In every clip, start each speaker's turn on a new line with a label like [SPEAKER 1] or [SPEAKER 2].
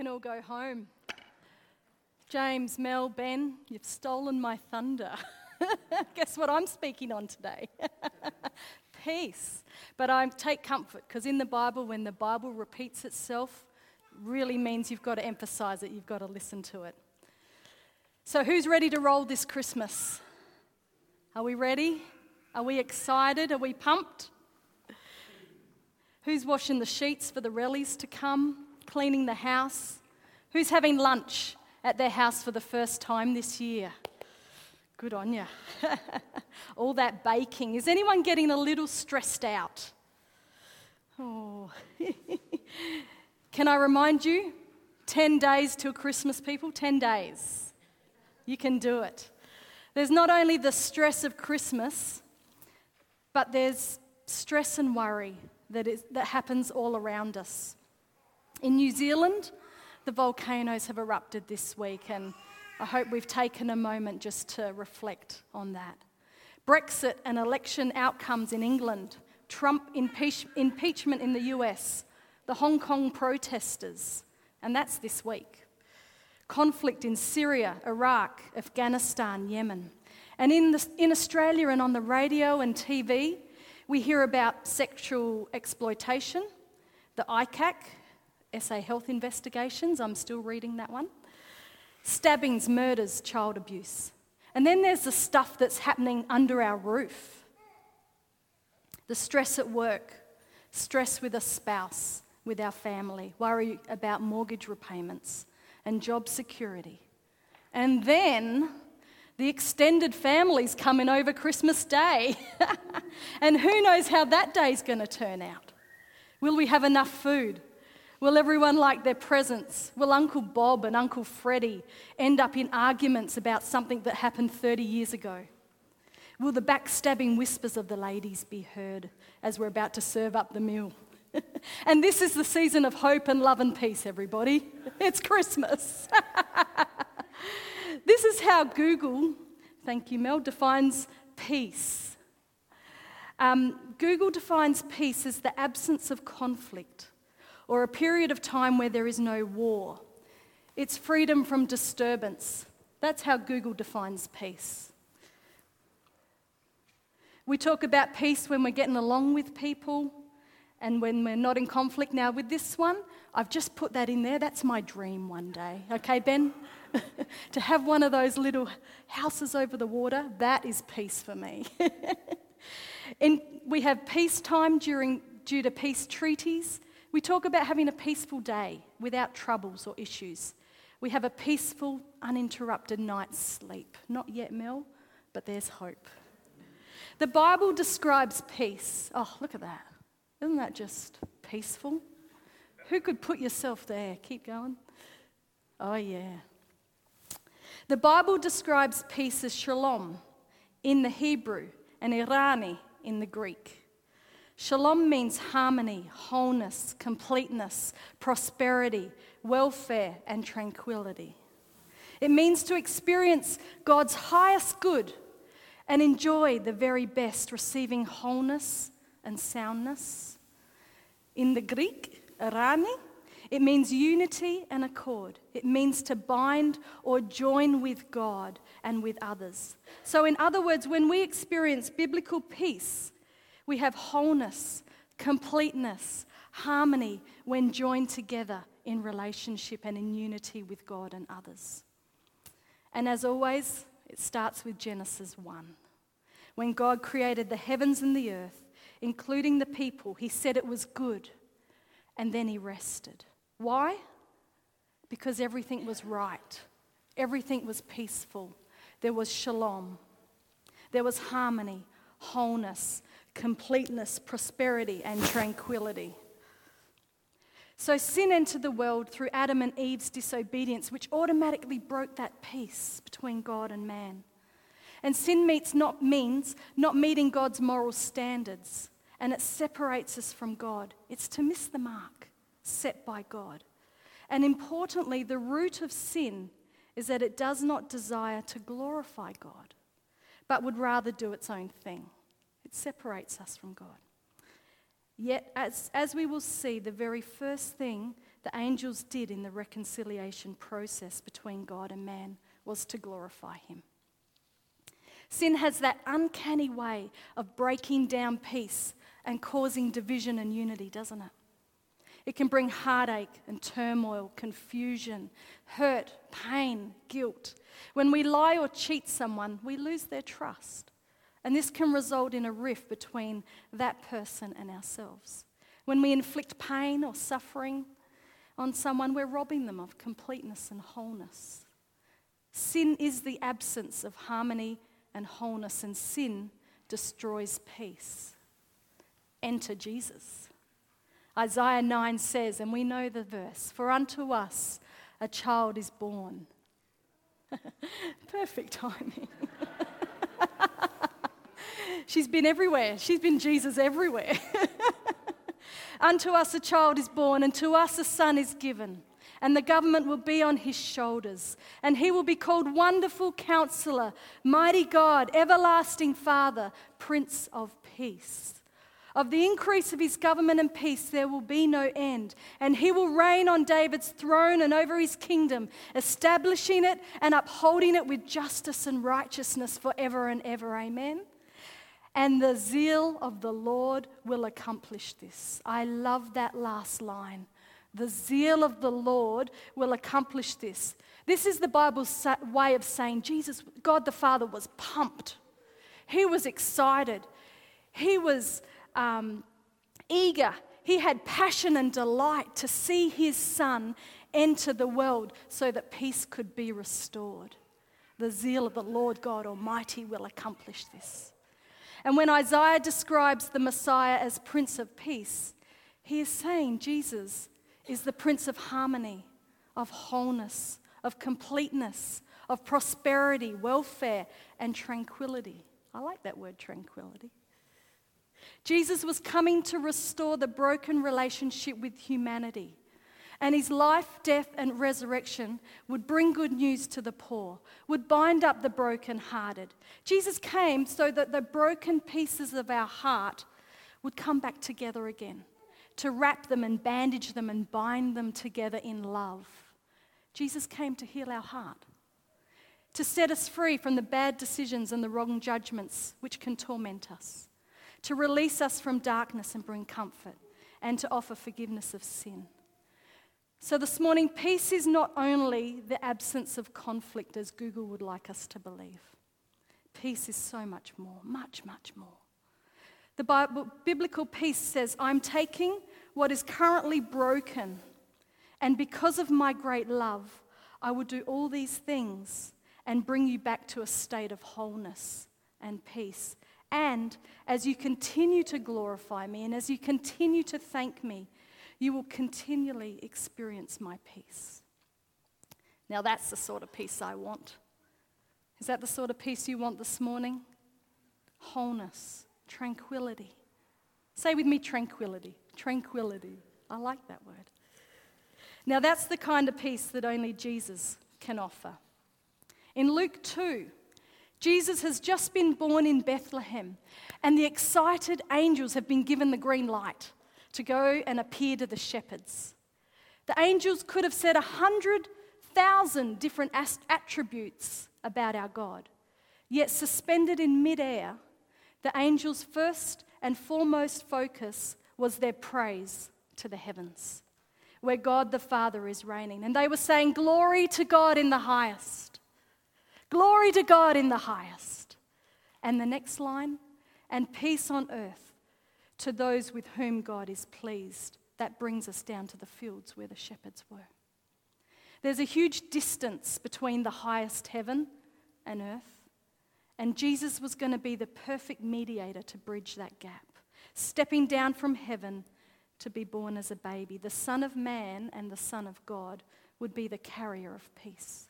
[SPEAKER 1] can all go home. James, Mel, Ben, you've stolen my thunder. Guess what I'm speaking on today? Peace. But I take comfort because in the Bible, when the Bible repeats itself, really means you've got to emphasize it, you've got to listen to it. So, who's ready to roll this Christmas? Are we ready? Are we excited? Are we pumped? Who's washing the sheets for the rallies to come? Cleaning the house? Who's having lunch at their house for the first time this year? Good on you. All that baking. Is anyone getting a little stressed out? Oh. Can I remind you? 10 days till Christmas, people. 10 days. You can do it. There's not only the stress of Christmas, but there's stress and worry that, is, that happens all around us. In New Zealand, the volcanoes have erupted this week, and I hope we've taken a moment just to reflect on that. Brexit and election outcomes in England, Trump impeach- impeachment in the US, the Hong Kong protesters, and that's this week. Conflict in Syria, Iraq, Afghanistan, Yemen. And in, the, in Australia and on the radio and TV, we hear about sexual exploitation, the ICAC, SA Health Investigations, I'm still reading that one, stabbings, murders, child abuse. And then there's the stuff that's happening under our roof the stress at work, stress with a spouse, with our family, worry about mortgage repayments and job security. And then the extended families coming over Christmas Day. and who knows how that day's going to turn out? Will we have enough food? Will everyone like their presents? Will Uncle Bob and Uncle Freddie end up in arguments about something that happened 30 years ago? Will the backstabbing whispers of the ladies be heard as we're about to serve up the meal? and this is the season of hope and love and peace, everybody. It's Christmas. This is how Google, thank you, Mel, defines peace. Um, Google defines peace as the absence of conflict or a period of time where there is no war. It's freedom from disturbance. That's how Google defines peace. We talk about peace when we're getting along with people and when we're not in conflict. Now, with this one, I've just put that in there. That's my dream one day. Okay, Ben? to have one of those little houses over the water, that is peace for me. and we have peacetime during, due to peace treaties. We talk about having a peaceful day without troubles or issues. We have a peaceful, uninterrupted night's sleep. Not yet, Mel, but there's hope. The Bible describes peace. Oh, look at that. Isn't that just peaceful? Who could put yourself there? Keep going. Oh, yeah. The Bible describes peace as shalom in the Hebrew and eirene in the Greek. Shalom means harmony, wholeness, completeness, prosperity, welfare, and tranquility. It means to experience God's highest good and enjoy the very best, receiving wholeness and soundness. In the Greek, eirene, it means unity and accord. It means to bind or join with God and with others. So, in other words, when we experience biblical peace, we have wholeness, completeness, harmony when joined together in relationship and in unity with God and others. And as always, it starts with Genesis 1. When God created the heavens and the earth, including the people, He said it was good, and then He rested. Why? Because everything was right, everything was peaceful. There was shalom, there was harmony, wholeness, completeness, prosperity, and tranquility. So sin entered the world through Adam and Eve's disobedience, which automatically broke that peace between God and man. And sin meets not means not meeting God's moral standards, and it separates us from God. It's to miss the mark set by God. And importantly, the root of sin is that it does not desire to glorify God, but would rather do its own thing. It separates us from God. Yet, as, as we will see, the very first thing the angels did in the reconciliation process between God and man was to glorify Him. Sin has that uncanny way of breaking down peace and causing division and unity, doesn't it? It can bring heartache and turmoil, confusion, hurt, pain, guilt. When we lie or cheat someone, we lose their trust. And this can result in a rift between that person and ourselves. When we inflict pain or suffering on someone, we're robbing them of completeness and wholeness. Sin is the absence of harmony and wholeness, and sin destroys peace. Enter Jesus. Isaiah 9 says, and we know the verse For unto us a child is born. Perfect timing. She's been everywhere. She's been Jesus everywhere. Unto us a child is born, and to us a son is given and the government will be on his shoulders. And he will be called Wonderful Counselor, Mighty God, Everlasting Father, Prince of Peace. Of the increase of his government and peace, there will be no end. And he will reign on David's throne and over his kingdom, establishing it and upholding it with justice and righteousness forever and ever. Amen. And the zeal of the Lord will accomplish this. I love that last line. The zeal of the Lord will accomplish this. This is the Bible's way of saying Jesus, God the Father, was pumped. He was excited. He was um, eager. He had passion and delight to see his Son enter the world so that peace could be restored. The zeal of the Lord God Almighty will accomplish this. And when Isaiah describes the Messiah as Prince of Peace, he is saying Jesus is the Prince of harmony, of wholeness, of completeness, of prosperity, welfare, and tranquility. I like that word, tranquility. Jesus was coming to restore the broken relationship with humanity. And his life, death, and resurrection would bring good news to the poor, would bind up the brokenhearted. Jesus came so that the broken pieces of our heart would come back together again to wrap them and bandage them and bind them together in love. Jesus came to heal our heart, to set us free from the bad decisions and the wrong judgments which can torment us, to release us from darkness and bring comfort, and to offer forgiveness of sin. So, this morning, peace is not only the absence of conflict, as Google would like us to believe. Peace is so much more, much, much more. The Bible, biblical peace says, I'm taking what is currently broken, and because of my great love, I will do all these things and bring you back to a state of wholeness and peace. And as you continue to glorify me and as you continue to thank me, you will continually experience my peace. Now, that's the sort of peace I want. Is that the sort of peace you want this morning? Wholeness, tranquility. Say with me, tranquility. Tranquility. I like that word. Now, that's the kind of peace that only Jesus can offer. In Luke 2, Jesus has just been born in Bethlehem, and the excited angels have been given the green light to go and appear to the shepherds. The angels could have said a hundred thousand different attributes about our God, yet suspended in midair, the angels' first and foremost focus was their praise to the heavens, where God the Father is reigning. And they were saying, Glory to God in the highest. Glory to God in the highest. And the next line, and peace on earth to those with whom God is pleased. That brings us down to the fields where the shepherds were. There's a huge distance between the highest heaven and earth, and Jesus was going to be the perfect mediator to bridge that gap stepping down from heaven to be born as a baby. The Son of Man and the Son of God would be the carrier of peace.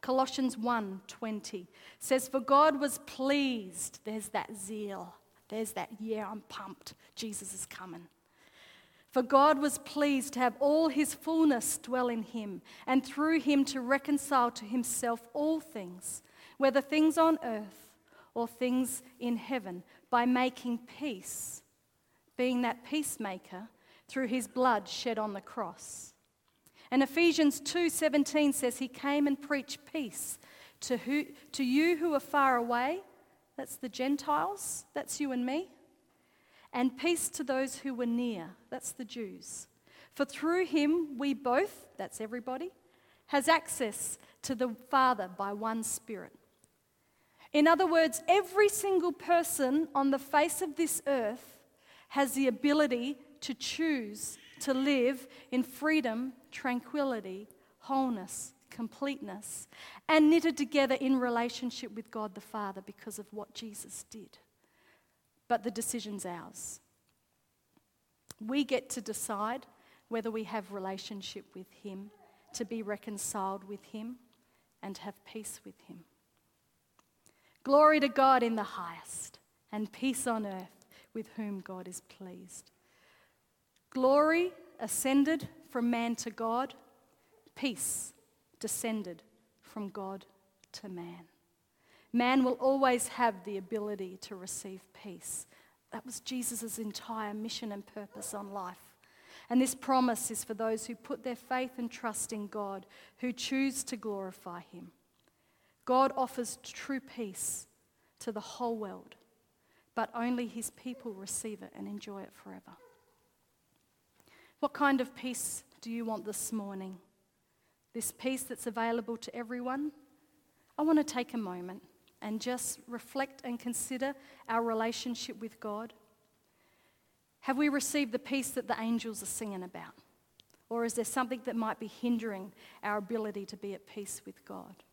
[SPEAKER 1] Colossians 1:20 says for God was pleased there's that zeal there's that yeah I'm pumped Jesus is coming for God was pleased to have all his fullness dwell in him and through him to reconcile to himself all things whether things on earth or things in heaven by making peace, being that peacemaker through his blood shed on the cross. And Ephesians 2:17 says he came and preached peace to, who, to you who are far away, that's the Gentiles, that's you and me, and peace to those who were near, that's the Jews. For through him we both, that's everybody, has access to the Father by one Spirit. In other words, every single person on the face of this earth has the ability to choose to live in freedom, tranquility, wholeness, completeness, and knitted together in relationship with God the Father because of what Jesus did. But the decision's ours. We get to decide whether we have relationship with Him, to be reconciled with Him, and have peace with Him. Glory to God in the highest, and peace on earth with whom God is pleased. Glory ascended from man to God, peace descended from God to man. Man will always have the ability to receive peace. That was Jesus' entire mission and purpose on life. And this promise is for those who put their faith and trust in God, who choose to glorify Him. God offers true peace to the whole world, but only His people receive it and enjoy it forever. What kind of peace do you want this morning? This peace that's available to everyone? I want to take a moment and just reflect and consider our relationship with God. Have we received the peace that the angels are singing about? Or is there something that might be hindering our ability to be at peace with God?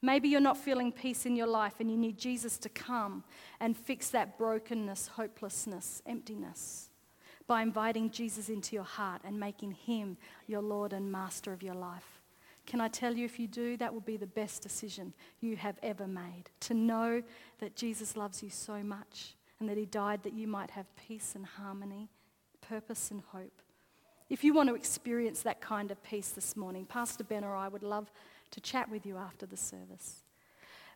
[SPEAKER 1] Maybe you're not feeling peace in your life and you need Jesus to come and fix that brokenness, hopelessness, emptiness by inviting Jesus into your heart and making him your Lord and Master of your life. Can I tell you, if you do, that will be the best decision you have ever made. To know that Jesus loves you so much and that he died that you might have peace and harmony, purpose and hope. If you want to experience that kind of peace this morning, Pastor Ben or I would love to chat with you after the service.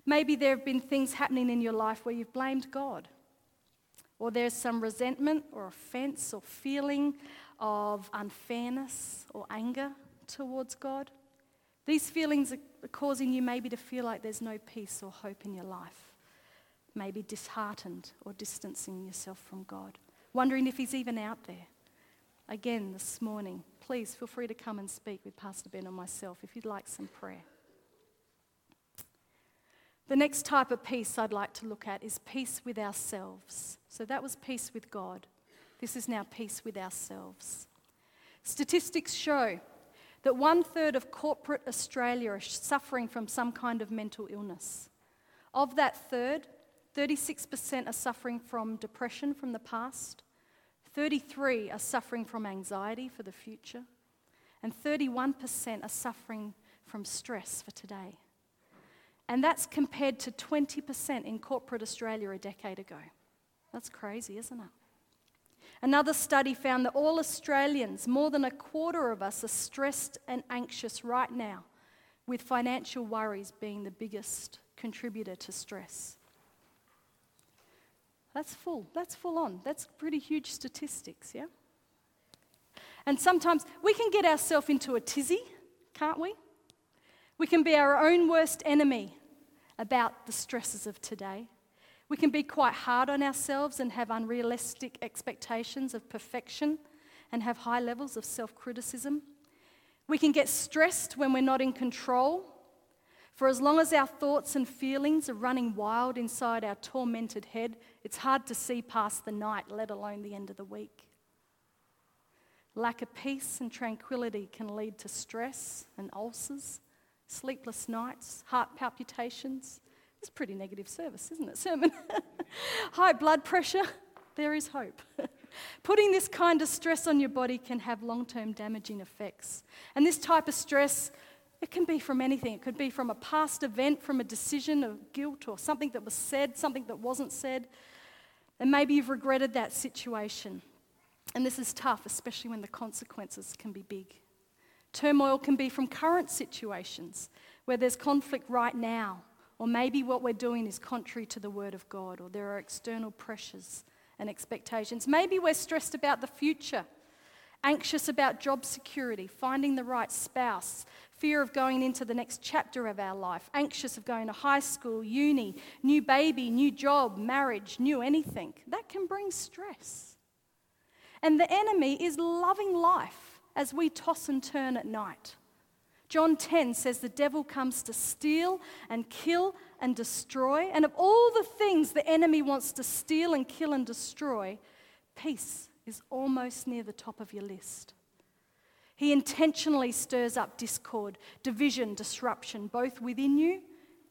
[SPEAKER 1] Maybe there have been things happening in your life where you've blamed God or there's some resentment or offense or feeling of unfairness or anger towards God, these feelings are causing you maybe to feel like there's no peace or hope in your life. Maybe disheartened or distancing yourself from God, wondering if He's even out there. Again, this morning, please feel free to come and speak with Pastor Ben or myself if you'd like some prayer. The next type of peace I'd like to look at is peace with ourselves. So that was peace with God. This is now peace with ourselves. Statistics show that one third of corporate Australia are suffering from some kind of mental illness. Of that third, 36% are suffering from depression from the past, 33 are suffering from anxiety for the future, and 31% are suffering from stress for today. And that's compared to 20% in corporate Australia a decade ago. That's crazy, isn't it? Another study found that all Australians, more than a quarter of us, are stressed and anxious right now, with financial worries being the biggest contributor to stress. That's full. That's full on. That's pretty huge statistics, yeah? And sometimes we can get ourselves into a tizzy, can't we? We can be our own worst enemy about the stresses of today. We can be quite hard on ourselves and have unrealistic expectations of perfection and have high levels of self criticism. We can get stressed when we're not in control. For as long as our thoughts and feelings are running wild inside our tormented head, it's hard to see past the night, let alone the end of the week. Lack of peace and tranquility can lead to stress and ulcers sleepless nights, heart palpitations. It's pretty negative service, isn't it? Sermon. High blood pressure. There is hope. Putting this kind of stress on your body can have long term damaging effects. And this type of stress, it can be from anything. It could be from a past event, from a decision of guilt, or something that was said, something that wasn't said. And maybe you've regretted that situation. And this is tough, especially when the consequences can be big. Turmoil can be from current situations where there's conflict right now, or maybe what we're doing is contrary to the Word of God, or there are external pressures and expectations. Maybe we're stressed about the future anxious about job security, finding the right spouse, fear of going into the next chapter of our life, anxious of going to high school, uni, new baby, new job, marriage, new anything. That can bring stress. And the enemy is loving life as we toss and turn at night. John 10 says the devil comes to steal and kill and destroy. And of all the things the enemy wants to steal and kill and destroy, peace is almost near the top of your list. He intentionally stirs up discord, division, disruption, both within you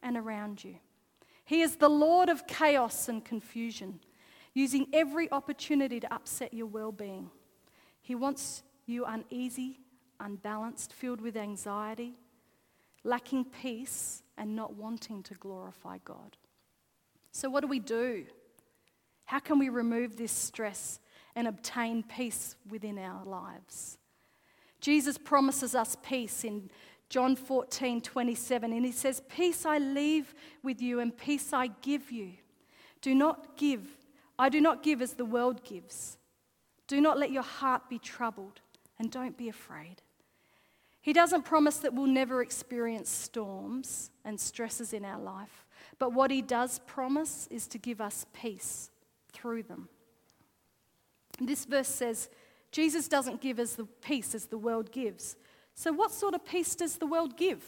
[SPEAKER 1] and around you. He is the Lord of chaos and confusion, using every opportunity to upset your well being. He wants you uneasy, unbalanced, filled with anxiety, lacking peace, and not wanting to glorify God. So, what do we do? How can we remove this stress and obtain peace within our lives? Jesus promises us peace in John 14, 27, and he says, Peace I leave with you, and peace I give you. Do not give, I do not give as the world gives. Do not let your heart be troubled, and don't be afraid. He doesn't promise that we'll never experience storms and stresses in our life, but what he does promise is to give us peace through them. This verse says, Jesus doesn't give us the peace as the world gives. So, what sort of peace does the world give?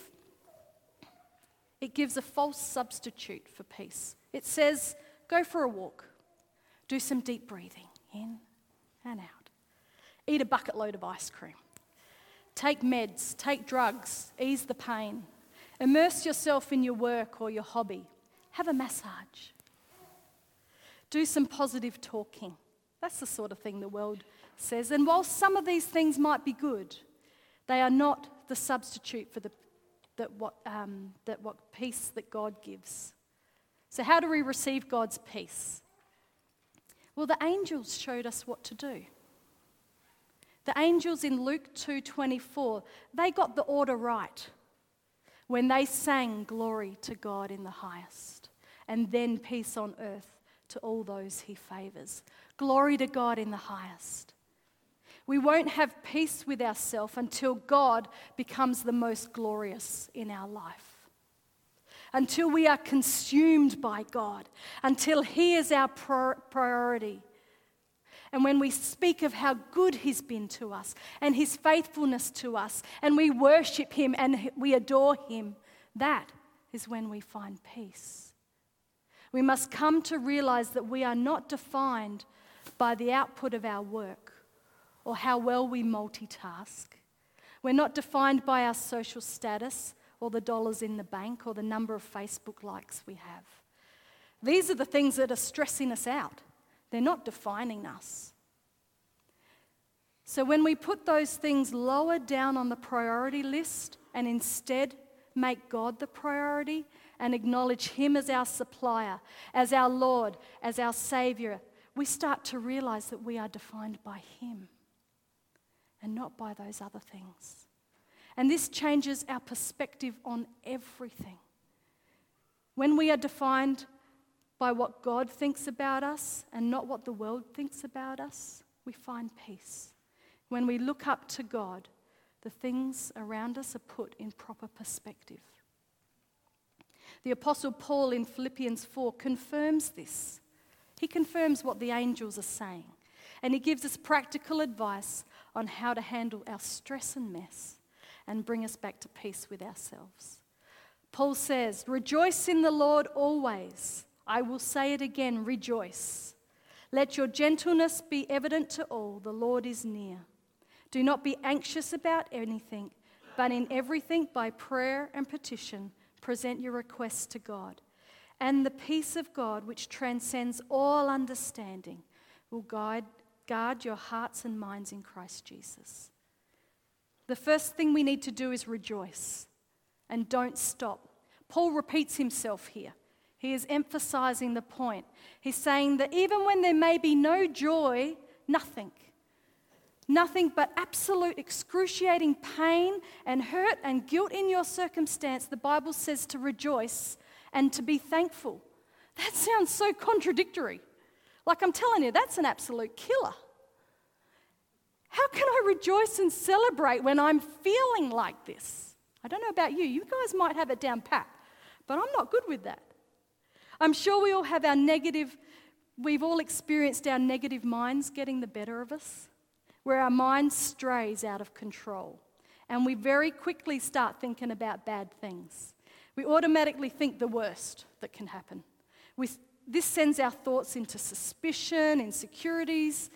[SPEAKER 1] It gives a false substitute for peace. It says, go for a walk, do some deep breathing in and out, eat a bucket load of ice cream, take meds, take drugs, ease the pain, immerse yourself in your work or your hobby, have a massage, do some positive talking. That's the sort of thing the world says. And while some of these things might be good, they are not the substitute for the, that, what, um, that what peace that God gives. So, how do we receive God's peace? Well, the angels showed us what to do. The angels in Luke 2:24, they got the order right when they sang glory to God in the highest and then peace on earth to all those he favors. Glory to God in the highest. We won't have peace with ourselves until God becomes the most glorious in our life. Until we are consumed by God, until He is our priority. And when we speak of how good He's been to us and His faithfulness to us, and we worship Him and we adore Him, that is when we find peace. We must come to realize that we are not defined by the output of our work or how well we multitask. We're not defined by our social status or the dollars in the bank or the number of Facebook likes we have. These are the things that are stressing us out. They're not defining us. So when we put those things lower down on the priority list and instead make God the priority and acknowledge Him as our supplier, as our Lord, as our Savior, we start to realize that we are defined by Him and not by those other things. And this changes our perspective on everything. When we are defined by what God thinks about us and not what the world thinks about us, we find peace. When we look up to God, the things around us are put in proper perspective. The Apostle Paul in Philippians 4 confirms this. He confirms what the angels are saying, and he gives us practical advice on how to handle our stress and mess and bring us back to peace with ourselves. Paul says, Rejoice in the Lord always. I will say it again, rejoice. Let your gentleness be evident to all. The Lord is near. Do not be anxious about anything, but in everything by prayer and petition, present your requests to God. And the peace of God, which transcends all understanding, will guide Guard your hearts and minds in Christ Jesus. The first thing we need to do is rejoice and don't stop. Paul repeats himself here. He is emphasizing the point. He's saying that even when there may be no joy, nothing, nothing but absolute excruciating pain and hurt and guilt in your circumstance, the Bible says to rejoice and to be thankful. That sounds so contradictory. Like I'm telling you, that's an absolute killer. How can I rejoice and celebrate when I'm feeling like this? I don't know about you. You guys might have it down pat, but I'm not good with that. I'm sure we all have our negative, we've all experienced our negative minds getting the better of us, where our mind strays out of control. And we very quickly start thinking about bad things. We automatically think the worst that can happen. We, this sends our thoughts into suspicion, insecurities,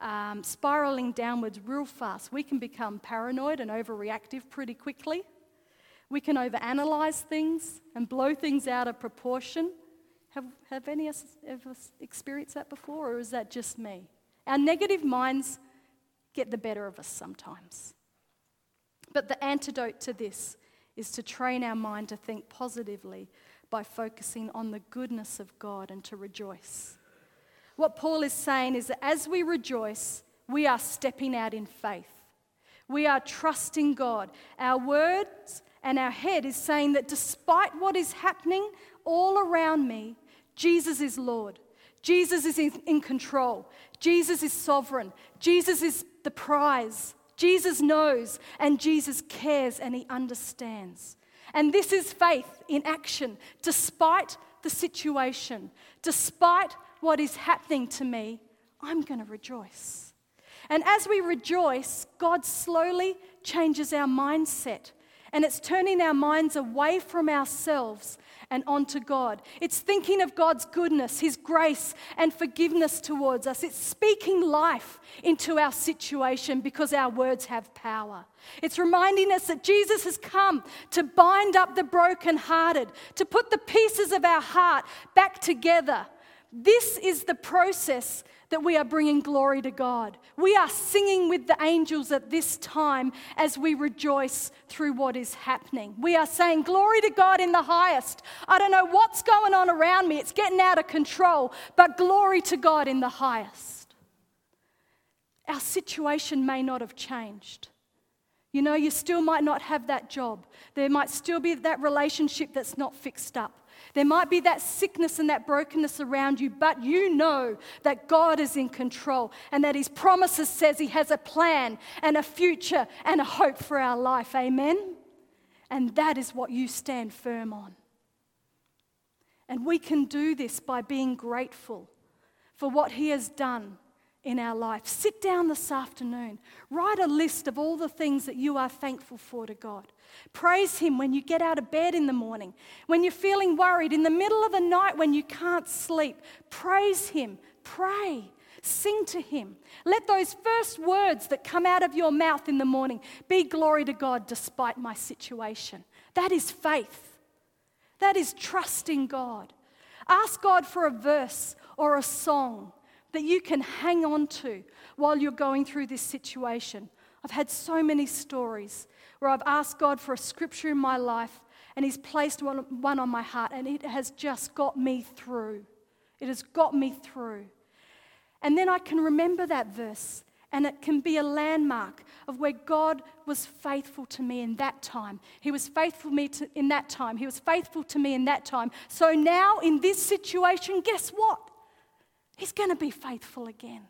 [SPEAKER 1] um, spiraling downwards real fast. We can become paranoid and overreactive pretty quickly. We can overanalyze things and blow things out of proportion. Have, have any of us ever experienced that before, or is that just me? Our negative minds get the better of us sometimes. But the antidote to this is to train our mind to think positively by focusing on the goodness of God and to rejoice. What Paul is saying is that as we rejoice, we are stepping out in faith. We are trusting God. Our words and our head is saying that despite what is happening all around me, Jesus is Lord. Jesus is in, control. Jesus is sovereign. Jesus is the prize. Jesus knows and Jesus cares and he understands. And this is faith in action, despite the situation, despite what is happening to me, I'm going to rejoice. And as we rejoice, God slowly changes our mindset. And it's turning our minds away from ourselves and onto God. It's thinking of God's goodness, His grace, and forgiveness towards us. It's speaking life into our situation because our words have power. It's reminding us that Jesus has come to bind up the brokenhearted, to put the pieces of our heart back together. This is the process that we are bringing glory to God. We are singing with the angels at this time as we rejoice through what is happening. We are saying, Glory to God in the highest. I don't know what's going on around me, it's getting out of control, but glory to God in the highest. Our situation may not have changed. You know, you still might not have that job. There might still be that relationship that's not fixed up. There might be that sickness and that brokenness around you, but you know that God is in control and that His promises says He has a plan and a future and a hope for our life. Amen? And that is what you stand firm on. And we can do this by being grateful for what He has done in our life. Sit down this afternoon, write a list of all the things that you are thankful for to God. Praise Him when you get out of bed in the morning, when you're feeling worried, in the middle of the night when you can't sleep. Praise Him, pray. Sing to him. Let those first words that come out of your mouth in the morning be glory to God despite my situation. That is faith. That is trusting God. Ask God for a verse or a song that you can hang on to while you're going through this situation. I've had so many stories where I've asked God for a scripture in my life and He's placed one, one on my heart and it has just got me through. It has got me through. And then I can remember that verse and it can be a landmark of where God was faithful to me in that time. He was faithful to me in that time. He was faithful to me in that time. So now in this situation, guess what? He's going to be faithful again.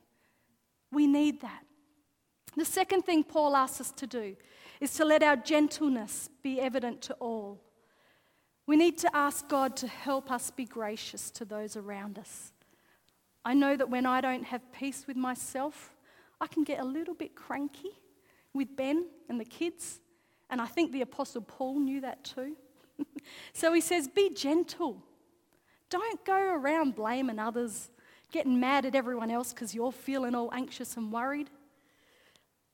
[SPEAKER 1] We need that. The second thing Paul asks us to do is to let our gentleness be evident to all. We need to ask God to help us be gracious to those around us. I know that when I don't have peace with myself, I can get a little bit cranky with Ben and the kids. And I think the Apostle Paul knew that too. so he says, Be gentle. Don't go around blaming others getting mad at everyone else because you're feeling all anxious and worried.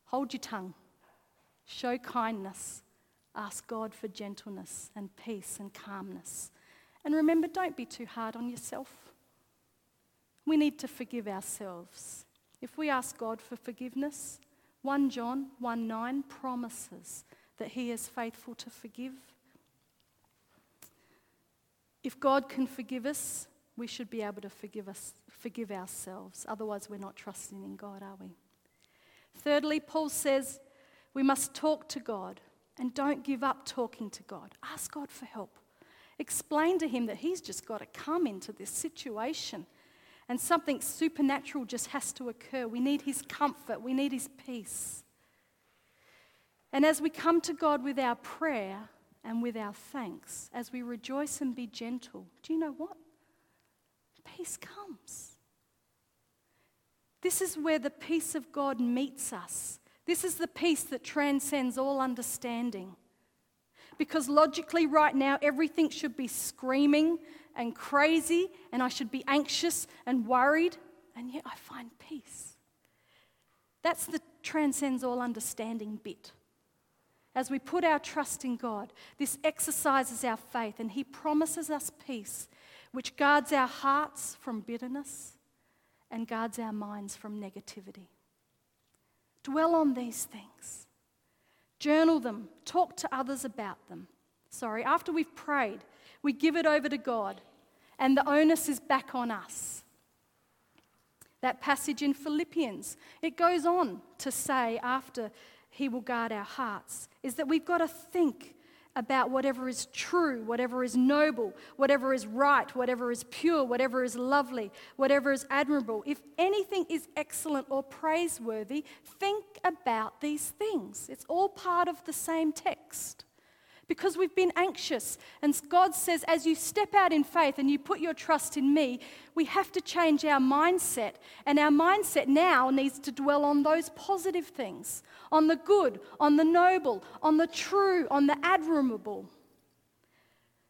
[SPEAKER 1] Hold your tongue. Show kindness. Ask God for gentleness and peace and calmness. And remember, don't be too hard on yourself. We need to forgive ourselves. If we ask God for forgiveness, 1 John 1 9 promises that He is faithful to forgive. If God can forgive us, we should be able to forgive, us, forgive ourselves. Otherwise, we're not trusting in God, are we? Thirdly, Paul says we must talk to God and don't give up talking to God. Ask God for help. Explain to Him that He's just got to come into this situation and something supernatural just has to occur. We need His comfort, we need His peace. And as we come to God with our prayer and with our thanks, as we rejoice and be gentle, do you know what? Peace comes. This is where the peace of God meets us. This is the peace that transcends all understanding. Because logically, right now, everything should be screaming and crazy, and I should be anxious and worried, and yet I find peace. That's the transcends all understanding bit. As we put our trust in God, this exercises our faith, and He promises us peace, which guards our hearts from bitterness and guards our minds from negativity. Dwell on these things, journal them, talk to others about them. Sorry, after we've prayed, we give it over to God, and the onus is back on us. That passage in Philippians, it goes on to say, after He will guard our hearts, is that we've got to think about whatever is true, whatever is noble, whatever is right, whatever is pure, whatever is lovely, whatever is admirable. If anything is excellent or praiseworthy, think about these things. It's all part of the same text because we've been anxious. And God says, as you step out in faith and you put your trust in me, we have to change our mindset. And our mindset now needs to dwell on those positive things on the good, on the noble, on the true, on the admirable.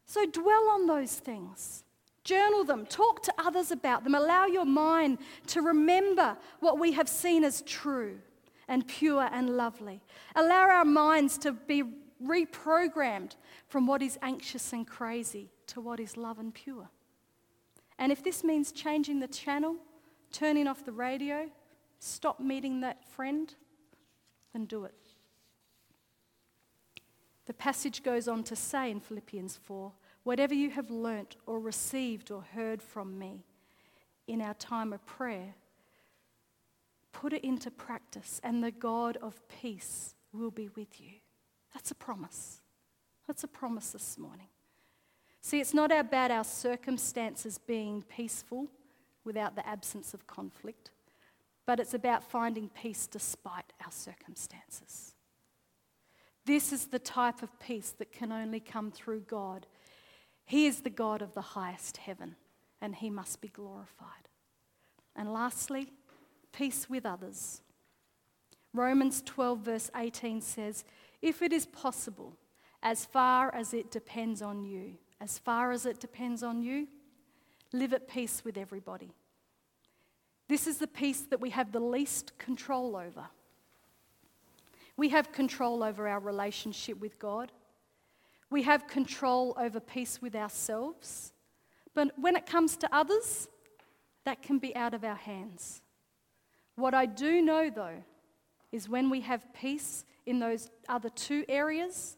[SPEAKER 1] So dwell on those things. Journal them, talk to others about them, allow your mind to remember what we have seen as true and pure and lovely. Allow our minds to be reprogrammed from what is anxious and crazy to what is love and pure. And if this means changing the channel, turning off the radio, stop meeting that friend, then do it. The passage goes on to say in Philippians 4 whatever you have learnt or received or heard from me in our time of prayer, put it into practice, and the God of peace will be with you. That's a promise. That's a promise this morning. See, it's not about our circumstances being peaceful without the absence of conflict, but it's about finding peace despite our circumstances. This is the type of peace that can only come through God. He is the God of the highest heaven, and He must be glorified. And lastly, peace with others. Romans 12, verse 18 says, if it is possible, as far as it depends on you, as far as it depends on you, live at peace with everybody. This is the peace that we have the least control over. We have control over our relationship with God. We have control over peace with ourselves. But when it comes to others, that can be out of our hands. What I do know, though, is when we have peace in those other two areas,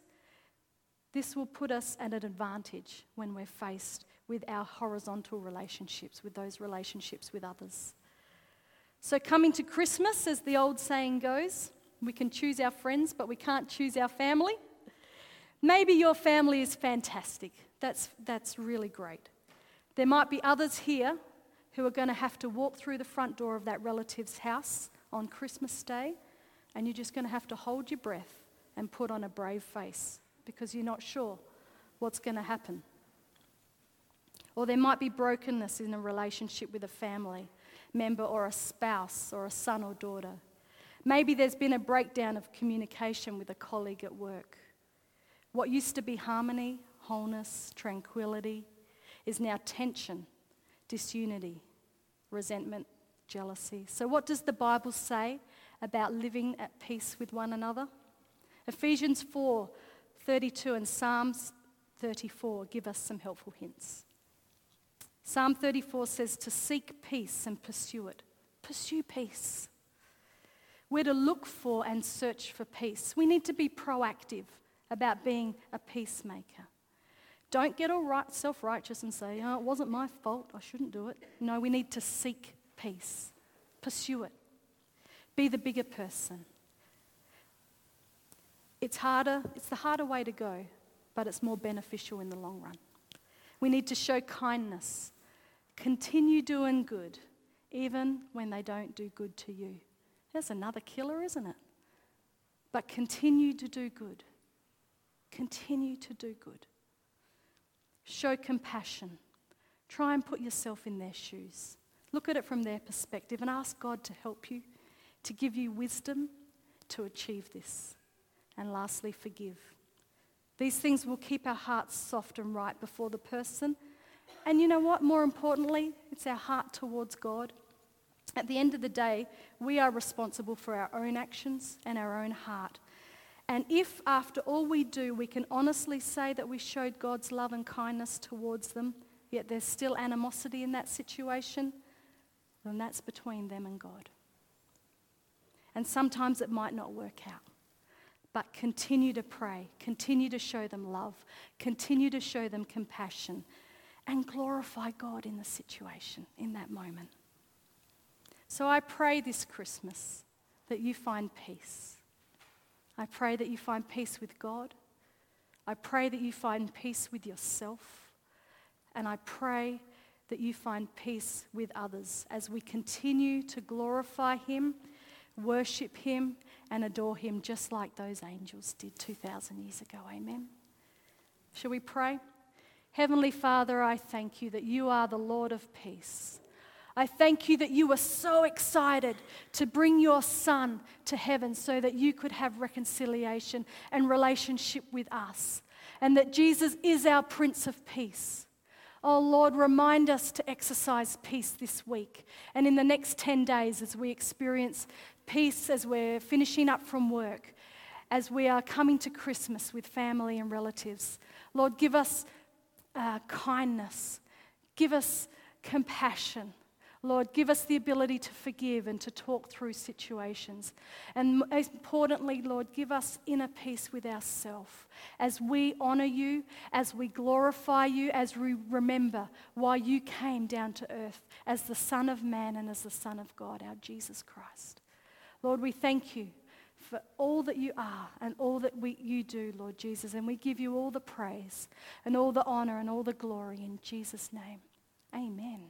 [SPEAKER 1] this will put us at an advantage when we're faced with our horizontal relationships, with those relationships with others. So, coming to Christmas, as the old saying goes, we can choose our friends, but we can't choose our family. Maybe your family is fantastic. That's, that's really great. There might be others here who are going to have to walk through the front door of that relative's house on Christmas Day and you're just going to have to hold your breath and put on a brave face because you're not sure what's going to happen. Or there might be brokenness in a relationship with a family member or a spouse or a son or daughter. Maybe there's been a breakdown of communication with a colleague at work. What used to be harmony, wholeness, tranquility is now tension, disunity, resentment, jealousy. So, what does the Bible say about living at peace with one another. Ephesians 4 32 and Psalms 34 give us some helpful hints. Psalm 34 says to seek peace and pursue it. Pursue peace. We're to look for and search for peace. We need to be proactive about being a peacemaker. Don't get all right, self righteous and say, oh, it wasn't my fault, I shouldn't do it. No, we need to seek peace, pursue it. Be the bigger person. It's harder, it's the harder way to go, but it's more beneficial in the long run. We need to show kindness, continue doing good, even when they don't do good to you. There's another killer, isn't it? But continue to do good. Continue to do good. Show compassion. Try and put yourself in their shoes. Look at it from their perspective and ask God to help you, to give you wisdom to achieve this. And lastly, forgive. These things will keep our hearts soft and right before the person. And you know what? More importantly, it's our heart towards God. At the end of the day, we are responsible for our own actions and our own heart. And if after all we do, we can honestly say that we showed God's love and kindness towards them, yet there's still animosity in that situation, then that's between them and God. And sometimes it might not work out. But continue to pray, continue to show them love, continue to show them compassion, and glorify God in the situation, in that moment. So I pray this Christmas that you find peace. I pray that you find peace with God. I pray that you find peace with yourself. And I pray that you find peace with others as we continue to glorify Him, worship Him, and adore Him just like those angels did 2,000 years ago. Amen. Shall we pray? Heavenly Father, I thank you that you are the Lord of peace. I thank you that you were so excited to bring your son to heaven so that you could have reconciliation and relationship with us, and that Jesus is our Prince of Peace. Oh Lord, remind us to exercise peace this week and in the next 10 days as we experience peace as we're finishing up from work, as we are coming to Christmas with family and relatives. Lord, give us uh, kindness, give us compassion. Lord, give us the ability to forgive and to talk through situations. And importantly, Lord, give us inner peace with ourselves as we honor you, as we glorify you, as we remember why you came down to earth as the Son of Man and as the Son of God, our Jesus Christ. Lord, we thank you for all that you are and all that we, you do, Lord Jesus. And we give you all the praise and all the honor and all the glory in Jesus' name. Amen.